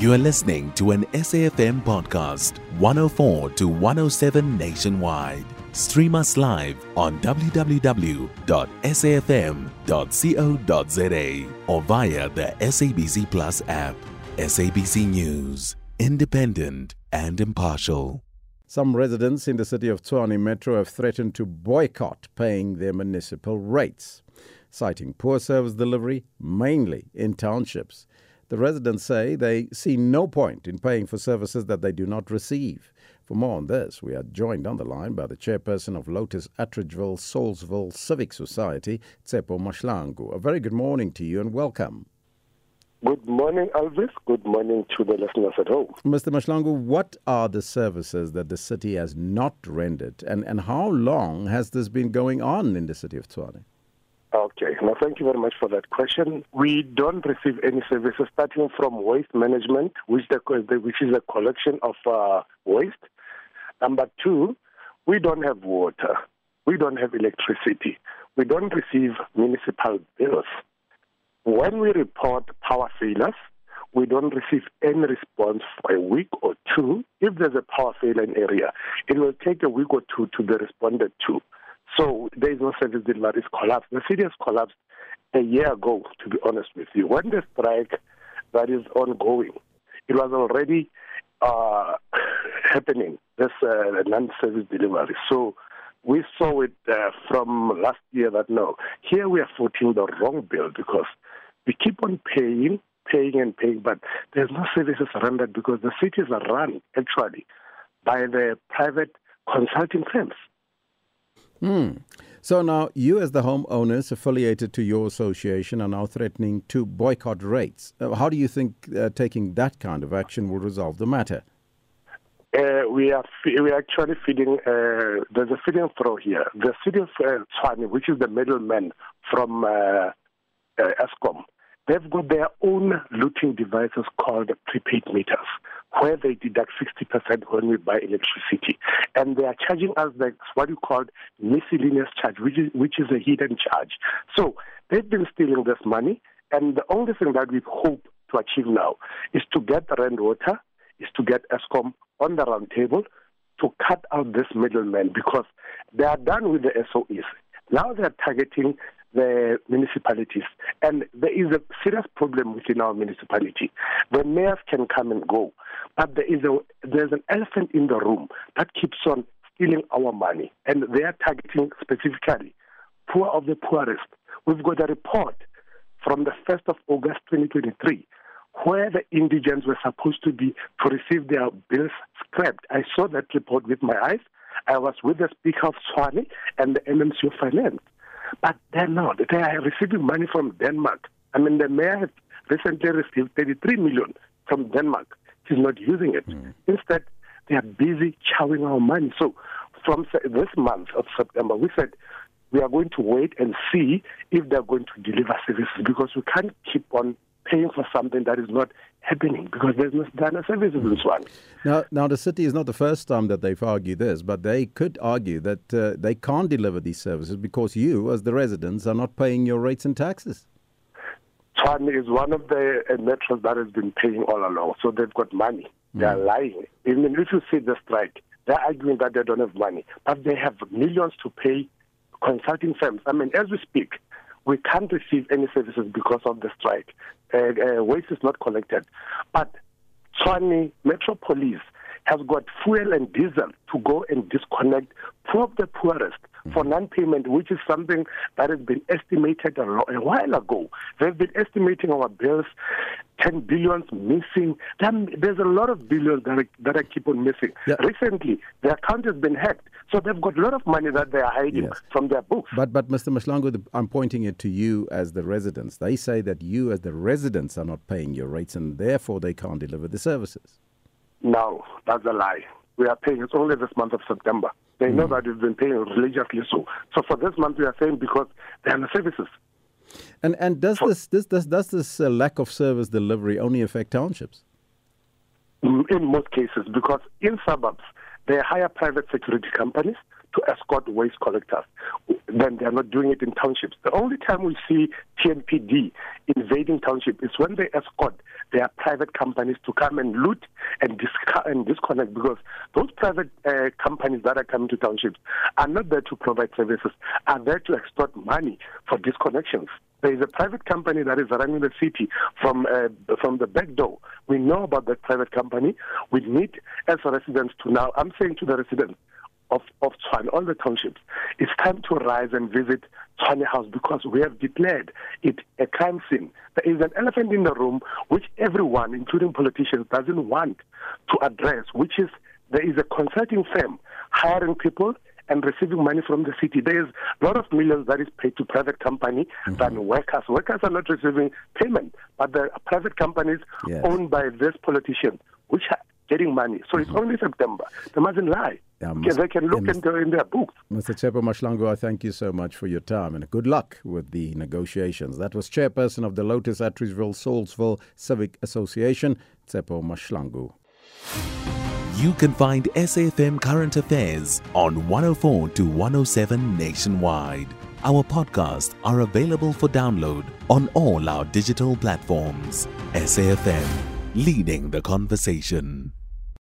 You are listening to an SAFM podcast, 104 to 107 nationwide. Stream us live on www.safm.co.za or via the SABC Plus app. SABC News, independent and impartial. Some residents in the city of Tshwane Metro have threatened to boycott paying their municipal rates, citing poor service delivery, mainly in townships. The residents say they see no point in paying for services that they do not receive. For more on this, we are joined on the line by the chairperson of Lotus Atteridgeville Saulsville Civic Society, Tshepo Mahlangu. A very good morning to you and welcome. Good morning, Elvis. Good morning to the listeners at home. Mr. Mashlangu, what are the services that the city has not rendered, and, and how long has this been going on in the city of Tshwane? Okay, now thank you very much for that question. We don't receive any services starting from waste management, which, the, which is a collection of uh, waste. Number two, we don't have water. We don't have electricity. We don't receive municipal bills. When we report power failures, we don't receive any response for a week or two. If there's a power failure in area, it will take a week or two to be responded to. So there is no service delivery. It's collapsed. The city has collapsed a year ago, to be honest with you. When the strike that is ongoing, it was already uh, happening, this uh, non-service delivery. So we saw it uh, from last year that no, here we are footing the wrong bill because we keep on paying, paying and paying, but there's no services rendered because the cities are run actually by the private consulting firms. Hmm. So now you, as the homeowners affiliated to your association, are now threatening to boycott rates. Uh, how do you think uh, taking that kind of action will resolve the matter? Uh, we are we are actually feeding. Uh, there's a feeding through here. The city of uh, which is the middleman from uh, uh, Eskom, They've got their own looting devices called prepaid meters, where they deduct 60% when we buy electricity. And they are charging us like what you call miscellaneous charge, which is, which is a hidden charge. So they've been stealing this money, and the only thing that we hope to achieve now is to get the rent water, is to get Eskom on the round table to cut out this middleman because they are done with the SOEs. Now they are targeting the municipalities. And there is a serious problem within our municipality. The mayors can come and go, but there is a there's an elephant in the room that keeps on stealing our money, and they are targeting specifically poor of the poorest. We've got a report from the 1st of August 2023 where the indigents were supposed to be to receive their bills scrapped. I saw that report with my eyes. I was with the Speaker of Tshwane and the MMC of Finance. But they're not. They are receiving money from Denmark. I mean, the mayor has recently received 33 million from Denmark. He's not using it. Mm. Instead, they are busy chowing our money. So, from this month of September, we said we are going to wait and see if they're going to deliver services because we can't keep on paying for something that is not happening because there's no, no services in Tshwane. Now, now, the city is not the first time that they've argued this, but they could argue that uh, they can't deliver these services because you, as the residents, are not paying your rates and taxes. Tshwane is one of the uh, metros that has been paying all along, so they've got money. They are mm. lying. Even if you see the strike, they're arguing that they don't have money, but they have millions to pay consulting firms. I mean, as we speak, we can't receive any services because of the strike. Uh, uh, waste is not collected. But Tshwane Metro Police has got fuel and diesel to go and disconnect poor the poorest for mm-hmm. non-payment, which is something that has been estimated a, lo- a while ago. They've been estimating our bills, 10 billions missing. There's a lot of billions that are, that are keep on missing. Yeah. Recently, their account has been hacked. So they've got a lot of money that they are hiding yes. from their books. But, but Mr. Mahlangu, I'm pointing it to you as the residents. They say that you as the residents are not paying your rates and therefore they can't deliver the services. No, that's a lie. We are paying. It's only this month of September. They mm. know that we've been paying religiously so. So for this month, we are saying because they are the services. And and does for, this this does does this uh, lack of service delivery only affect townships? In most cases, because in suburbs they hire private security companies to escort waste collectors, then they are not doing it in townships. The only time we see TMPD invading township is when they escort their private companies to come and loot and, disca- and disconnect because those private uh, companies that are coming to townships are not there to provide services, are there to extort money for disconnections. There is a private company that is running the city from uh, from the back door. We know about that private company. We need, as residents, to now. I'm saying to the residents, of, of Tshwane, all the townships, it's time to rise and visit Tshwane House because we have declared it a crime scene. There is an elephant in the room which everyone, including politicians, doesn't want to address, which is there is a consulting firm hiring people and receiving money from the city. There is a lot of millions that is paid to private company mm-hmm. than workers. Workers are not receiving payment, but the private companies yes. owned by this politician, which are getting money. So mm-hmm. it's only September. They mustn't lie. Yeah, must, they can look into in their books. Mr. Tshepo Mahlangu, I thank you so much for your time and good luck with the negotiations. That was chairperson of the Lotus Atteridgeville Saulsville Civic Association, Tshepo Mahlangu. You can find SAFM Current Affairs on 104 to 107 nationwide. Our podcasts are available for download on all our digital platforms. SAFM, leading the conversation.